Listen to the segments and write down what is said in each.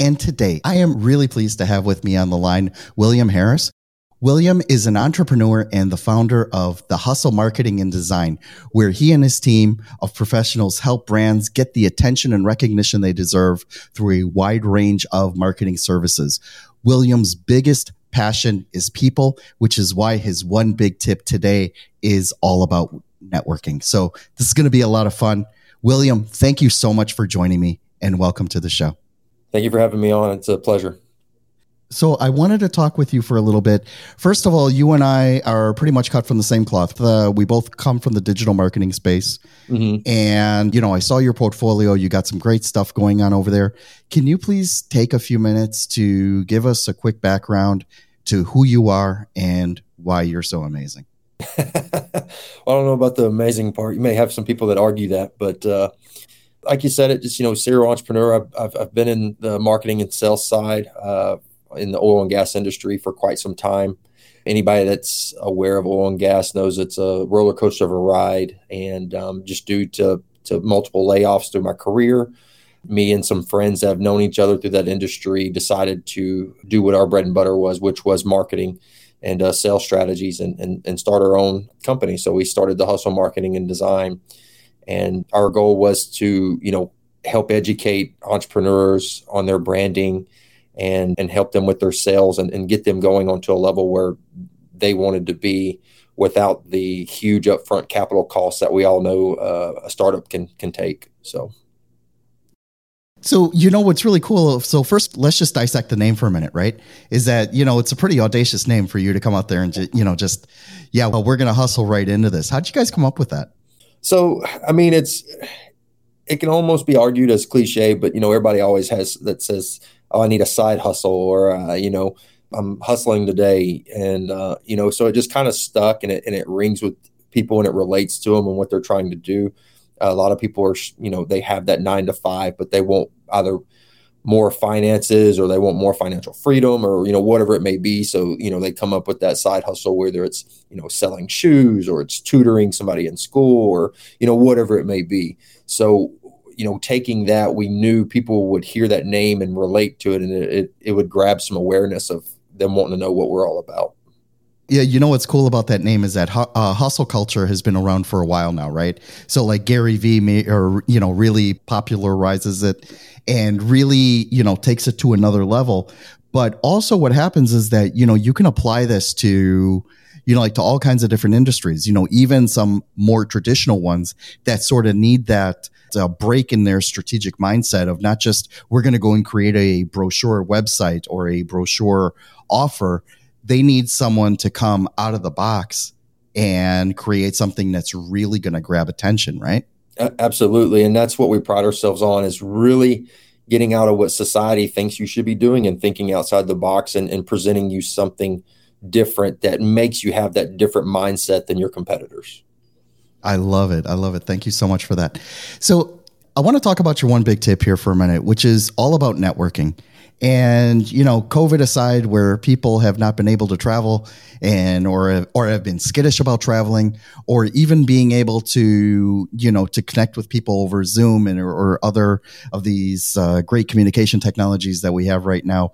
And today, I am really pleased to have with me on the line William Harris. William is an entrepreneur and the founder of the Hustle Marketing and Design, where he and his team of professionals help brands get the attention and recognition they deserve through a wide range of marketing services. William's biggest passion is people, which is why his one big tip today is all about networking. So this is going to be a lot of fun. William, thank you so much for joining me and welcome to the show. Thank you for having me on. It's a pleasure. So I wanted to talk with you for a little bit. First of all, you and I are pretty much cut from the same cloth. Uh, we both come from the digital marketing space, mm-hmm. and you know, I saw your portfolio. You got some great stuff going on over there. Can you please take a few minutes to give us a quick background to who you are and why you're so amazing? I don't know about the amazing part. You may have some people that argue that, but uh, like you said, it just you know, serial entrepreneur. I've, I've, been in the marketing and sales side uh, in the oil and gas industry for quite some time. Anybody that's aware of oil and gas knows it's a roller coaster of a ride, and um, just due to to multiple layoffs through my career, me and some friends that have known each other through that industry decided to do what our bread and butter was, which was marketing and uh, sales strategies, and, and and start our own company. So we started the Hustle Marketing and Design and our goal was to, you know, help educate entrepreneurs on their branding and, and help them with their sales and, and get them going onto a level where they wanted to be without the huge upfront capital costs that we all know uh, a startup can can take. So. So, you know what's really cool? So, first, let's just dissect the name for a minute, right? Is that, you know, it's a pretty audacious name for you to come out there and, you know, just, yeah, well, we're going to hustle right into this. How'd you guys come up with that? So, I mean, it's it can almost be argued as cliche, but you know, everybody always has that says, "Oh, I need a side hustle," or uh, you know, "I'm hustling today," and uh, you know, so it just kind of stuck, and it and it rings with people, and it relates to them and what they're trying to do. a lot of people are, you know, they have that nine to five, but they won't either more finances or they want more financial freedom or you know whatever it may be. So you know they come up with that side hustle whether it's you know selling shoes or it's tutoring somebody in school or you know whatever it may be. So you know taking that we knew people would hear that name and relate to it and it, it, it would grab some awareness of them wanting to know what we're all about yeah, you know what's cool about that name is that uh, hustle culture has been around for a while now, right? So like Gary Vee, may, or you know, really popularizes it, and really you know takes it to another level. But also, what happens is that you know you can apply this to you know like to all kinds of different industries. You know, even some more traditional ones that sort of need that a break in their strategic mindset of not just we're going to go and create a brochure website or a brochure offer they need someone to come out of the box and create something that's really going to grab attention, right? Absolutely. And that's what we pride ourselves on is really getting out of what society thinks you should be doing and thinking outside the box and, and presenting you something different that makes you have that different mindset than your competitors. I love it. I love it. Thank you so much for that. So, I want to talk about your one big tip here for a minute, which is all about networking. And you know, COVID aside, where people have not been able to travel and or or have been skittish about traveling, or even being able to you know to connect with people over Zoom and or, or other of these uh, great communication technologies that we have right now,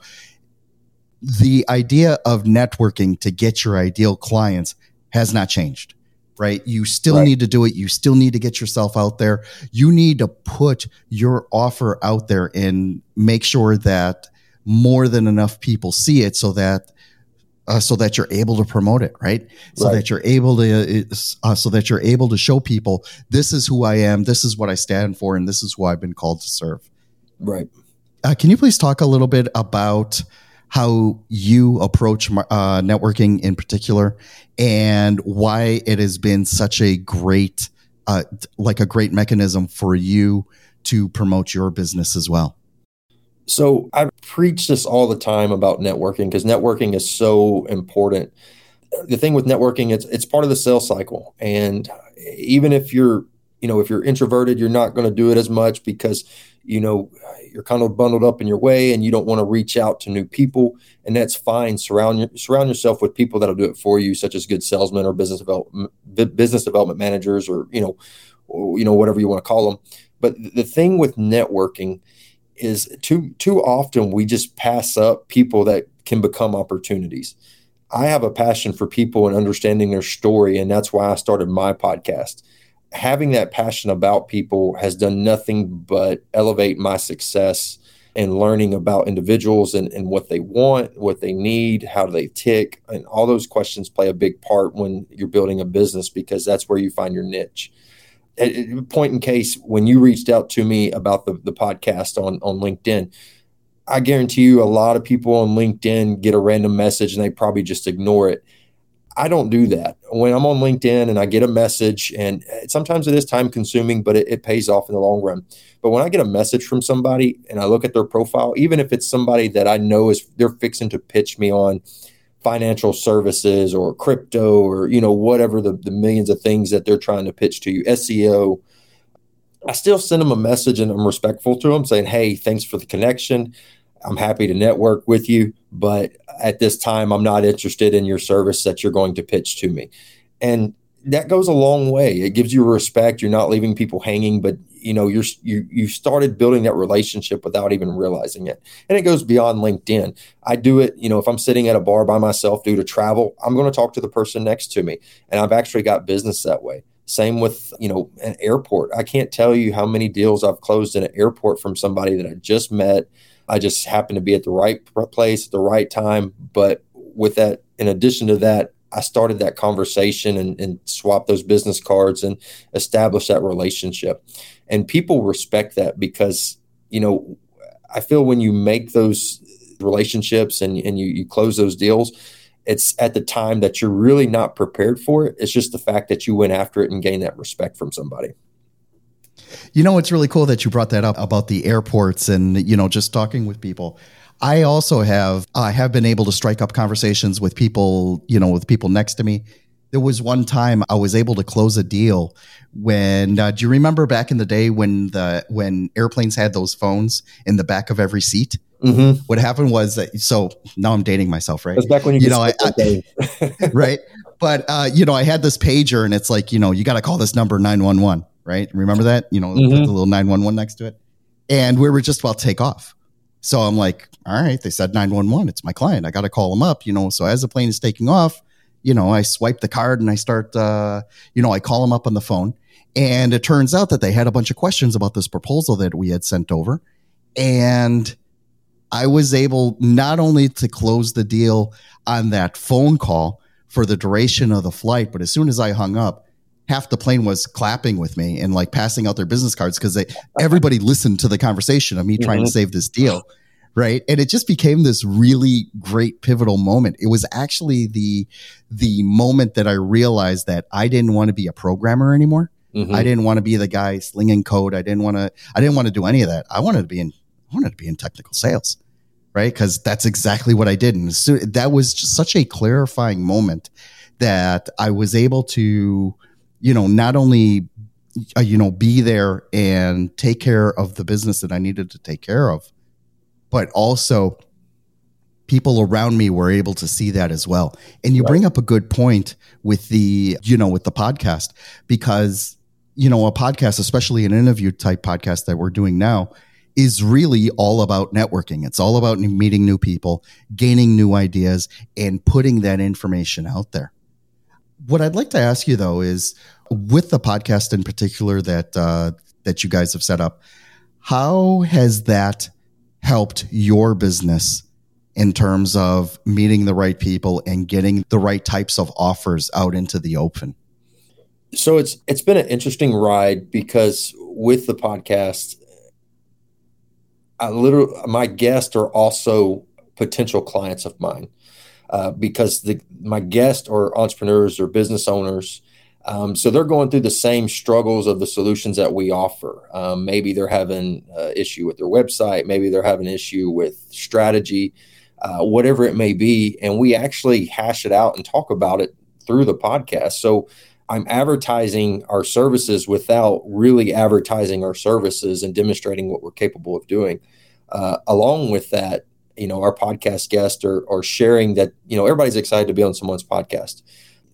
the idea of networking to get your ideal clients has not changed right? You still right. need to do it. You still need to get yourself out there. You need to put your offer out there and make sure that more than enough people see it so that uh, so that you're able to promote it, right? So Right. that you're able to, uh, so that you're able to show people this is who I am, this is what I stand for, and this is who I've been called to serve. Right. Uh, can you please talk a little bit about how you approach uh, networking in particular, and why it has been such a great, uh, like a great mechanism for you to promote your business as well? So I preach this all the time about networking because networking is so important. The thing with networking, it's it's part of the sales cycle, and even if you're you know if you're introverted, you're not going to do it as much because you know you're kind of bundled up in your way and you don't want to reach out to new people, and that's fine. Surround surround yourself with people that'll do it for you, such as good salesmen or business development business development managers, or you know you know whatever you want to call them. But the thing with networking is too too often we just pass up people that can become opportunities. I have a passion for people and understanding their story, and that's why I started my podcast. Having that passion about people has done nothing but elevate my success and learning about individuals and, and what they want, what they need, how do they tick, and all those questions play a big part when you're building a business because that's where you find your niche point in case when you reached out to me about the, the podcast on, on linkedin i guarantee you a lot of people on linkedin get a random message and they probably just ignore it. I don't do that. When i'm on linkedin and i get a message and uh, sometimes it is time consuming but it, it pays off in the long run. But when i get a message from somebody and i look at their profile even if it's somebody that i know is they're fixing to pitch me on financial services or crypto or you know whatever the, the millions of things that they're trying to pitch to you seo i still send them a message and i'm respectful to them saying hey thanks for the connection. I'm happy to network with you but at this time i'm not interested in your service that you're going to pitch to me. And that goes a long way. It gives you respect. You're not leaving people hanging but you know you're you you started building that relationship without even realizing it. And it goes beyond linkedin. I do it you know if i'm sitting at a bar by myself due to travel i'm going to talk to the person next to me. And i've actually got business that way. Same with you know an airport. I can't tell you how many deals i've closed in an airport from somebody that i just met. I just happened to be at the right place at the right time. But with that in addition to that I started that conversation and, and swapped those business cards and established that relationship. And people respect that because, you know, I feel when you make those relationships and, and you, you close those deals, it's at the time that you're really not prepared for it. It's just the fact that you went after it and gained that respect from somebody. You know, it's really cool that you brought that up about the airports and, you know, just talking with people. I also have I have been able to strike up conversations with people, you know, with people next to me. There was one time I was able to close a deal when uh, do you remember back in the day when the when airplanes had those phones in the back of every seat? Mm-hmm. What happened was that so now I'm dating myself, right? That's back when you, You know, I- days. right? But uh, you know, I had this pager, and it's like, you know, you got to call this number nine one one, right? Remember that? You know, put Mhm. the little nine one one next to it, and we were just about to take off. So I'm like, all right, they said nine one one. It's my client. I got to call them up, you know. So as the plane is taking off, you know, I swipe the card and I start, uh, you know, I call them up on the phone, and it turns out that they had a bunch of questions about this proposal that we had sent over, and I was able not only to close the deal on that phone call for the duration of the flight, but as soon as I hung up, half the plane was clapping with me and like passing out their business cards because they everybody listened to the conversation of me trying to Mhm. save this deal. Right. And it just became this really great pivotal moment. It was actually the the moment that I realized that I didn't want to be a programmer anymore. Mhm. I didn't want to be the guy slinging code. I didn't want to. I didn't want to do any of that. I wanted to be in. I wanted to be in technical sales, right? Because that's exactly what I did, and so that was just such a clarifying moment that I was able to, you know, not only, uh, you know, be there and take care of the business that I needed to take care of, but also people around me were able to see that as well. And you Right. bring up a good point with the, you know, with the podcast because, you know, a podcast, especially an interview type podcast that we're doing now, is really all about networking. It's all about meeting new people, gaining new ideas, and putting that information out there. What I'd like to ask you though is with the podcast in particular that uh, that you guys have set up, how has that helped your business in terms of meeting the right people and getting the right types of offers out into the open? So it's it's been an interesting ride because with the podcast, I literally my guests are also potential clients of mine uh, because the my guests are entrepreneurs or business owners. Um, so they're going through the same struggles of the solutions that we offer. Um, maybe they're having uh, issue with their website. Maybe they're having issue with strategy, uh, whatever it may be. And we actually hash it out and talk about it through the podcast. So I'm advertising our services without really advertising our services and demonstrating what we're capable of doing. Uh, along with that, you know, our podcast guests are, are sharing that, you know, everybody's excited to be on someone's podcast.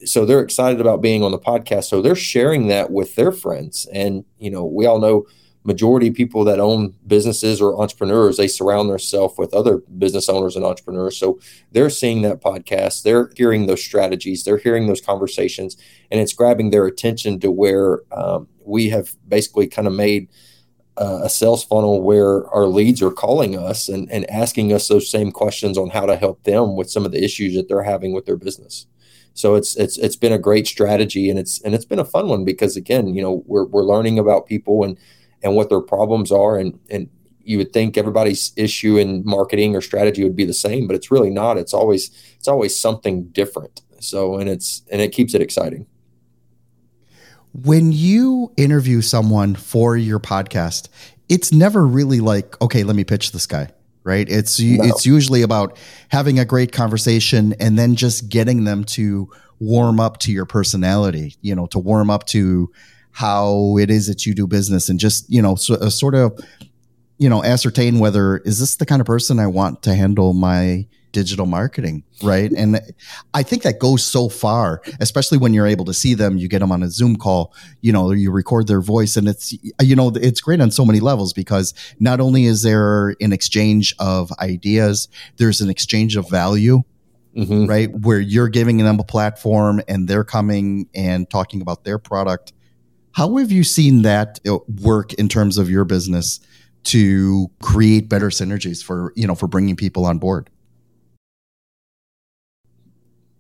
So they're excited about being on the podcast. So they're sharing that with their friends. And, you know, we all know majority of people that own businesses or entrepreneurs. They surround themselves with other business owners and entrepreneurs. So they're seeing that podcast. They're hearing those strategies. They're hearing those conversations. And it's grabbing their attention to where um, we have basically kind of made uh, a sales funnel where our leads are calling us and, and asking us those same questions on how to help them with some of the issues that they're having with their business so it's it's it's been a great strategy and it's and it's been a fun one because again you know we're, we're learning about people and and what their problems are and and you would think everybody's issue in marketing or strategy would be the same but it's really not. It's always it's always something different. So and it's and it keeps it exciting. When you interview someone for your podcast it's never really like okay let me pitch this guy right it's no. it's usually about having a great conversation and then just getting them to warm up to your personality you know to warm up to how it is that you do business and just, you know, so, uh, sort of, you know, ascertain whether is this the kind of person I want to handle my digital marketing, right? And I think that goes so far, especially when you're able to see them, you get them on a Zoom call, you know, you record their voice and it's, you know, it's great on so many levels because not only is there an exchange of ideas, there's an exchange of value. Mm-hmm. Right. Where you're giving them a platform and they're coming and talking about their product how have you seen that uh, work in terms of your business to create better synergies for, you know, for bringing people on board?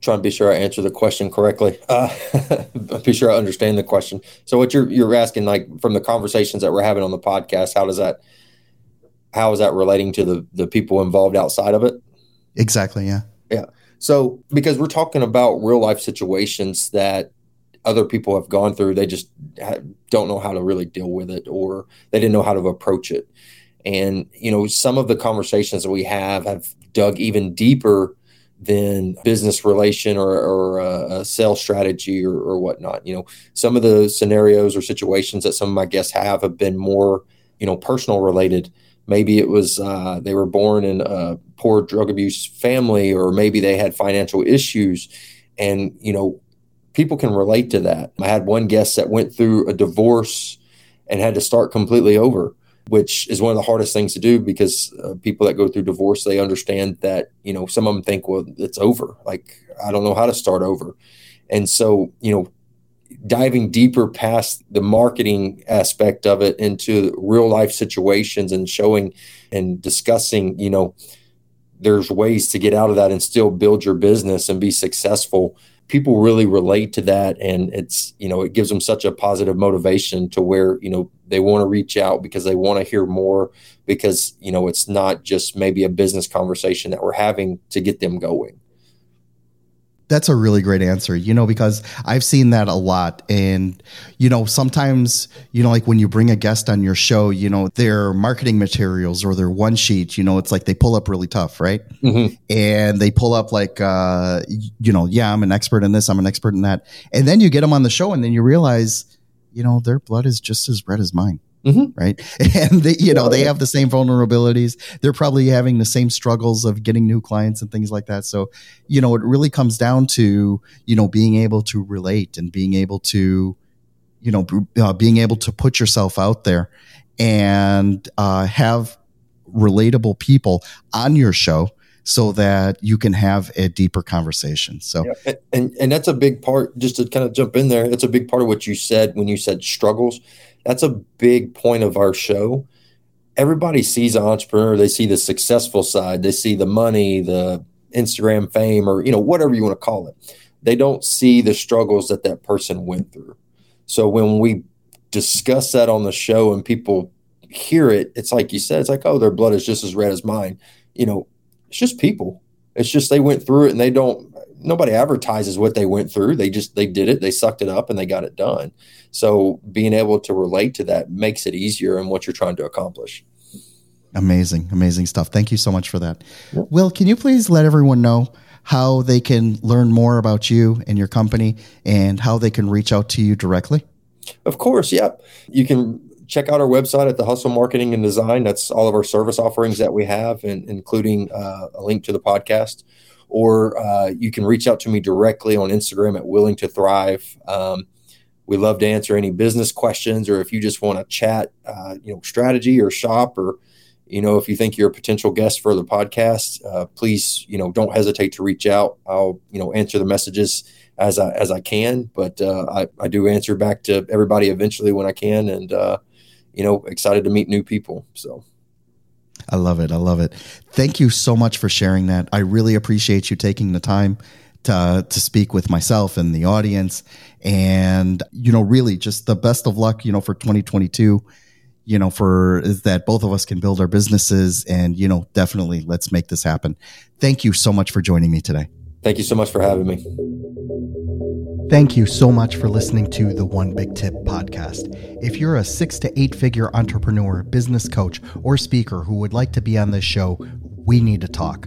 Trying to be sure I answer the question correctly. Uh, be sure I understand the question. So, what you're you're asking, like from the conversations that we're having on the podcast, how does that, how is that relating to the the people involved outside of it? Exactly. Yeah. Yeah. So, because we're talking about real life situations that other people have gone through. They just don't know how to really deal with it, or they didn't know how to approach it. And you know, some of the conversations that we have have dug even deeper than business relation or, or a sales strategy or, or whatnot. You know, some of the scenarios or situations that some of my guests have have been more, you know, personal related. Maybe it was uh, they were born in a poor drug abuse family, or maybe they had financial issues, and you know, people can relate to that. I had one guest that went through a divorce and had to start completely over, which is one of the hardest things to do because uh, people that go through divorce, they understand that, you know, some of them think, well, it's over. Like, I don't know how to start over. And so, you know, diving deeper past the marketing aspect of it into real life situations and showing and discussing, you know, there's ways to get out of that and still build your business and be successful people really relate to that and it's you know it gives them such a positive motivation to where you know they want to reach out because they want to hear more because you know it's not just maybe a business conversation that we're having to get them going that's a really great answer, you know, because I've seen that a lot. And, you know, sometimes, you know, like when you bring a guest on your show, you know, their marketing materials or their one sheet, you know, it's like they pull up really tough, right? Mm-hmm. And they pull up like, uh, you know, yeah, I'm an expert in this, I'm an expert in that. And then you get them on the show and then you realize, you know, their blood is just as red as mine. Mm-hmm. Right. And they, you know, they have the same vulnerabilities. They're probably having the same struggles of getting new clients and things like that. So, you know, it really comes down to, you know, being able to relate and being able to, you know, uh, being able to put yourself out there and uh, have relatable people on your show so that you can have a deeper conversation. So, yeah. and, and that's a big part, just to kind of jump in there, that's a big part of what you said when you said struggles that's a big point of our show everybody sees an entrepreneur. They see the successful side. They see the money, the Instagram fame, or you know whatever you want to call it. They don't see the struggles that that person went through. So when we discuss that on the show and people hear it, it's like you said, it's like, oh, their blood is just as red as mine. You know, it's just people. It's just they went through it and they don't nobody advertises what they went through. They just they did it, they sucked it up and they got it done. So being able to relate to that makes it easier in what you're trying to accomplish. Amazing, amazing stuff. Thank you so much for that. Yep. Will, can you please let everyone know how they can learn more about you and your company and how they can reach out to you directly? Of course, yeah. You can check out our website at the Hustle Marketing and Design. That's all of our service offerings that we have, and including uh, a link to the podcast or uh, you can reach out to me directly on Instagram at Willing to Thrive. Um, we love to answer any business questions, or if you just want to chat, uh, you know, strategy or shop, or you know, if you think you're a potential guest for the podcast, uh, please, you know, don't hesitate to reach out. I'll, you know, answer the messages as I as I can, but uh, I I do answer back to everybody eventually when I can, and uh, you know, excited to meet new people. So. I love it. I love it. Thank you so much for sharing that. I really appreciate you taking the time to to speak with myself and the audience and you know really just the best of luck, you know, for 2022 you know, for is that both of us can build our businesses and, you know, definitely let's make this happen. Thank you so much for joining me today. Thank you so much for having me. Thank you so much for listening to the One Big Tip podcast. If you're a six to eight figure entrepreneur, business coach, or speaker who would like to be on this show, we need to talk.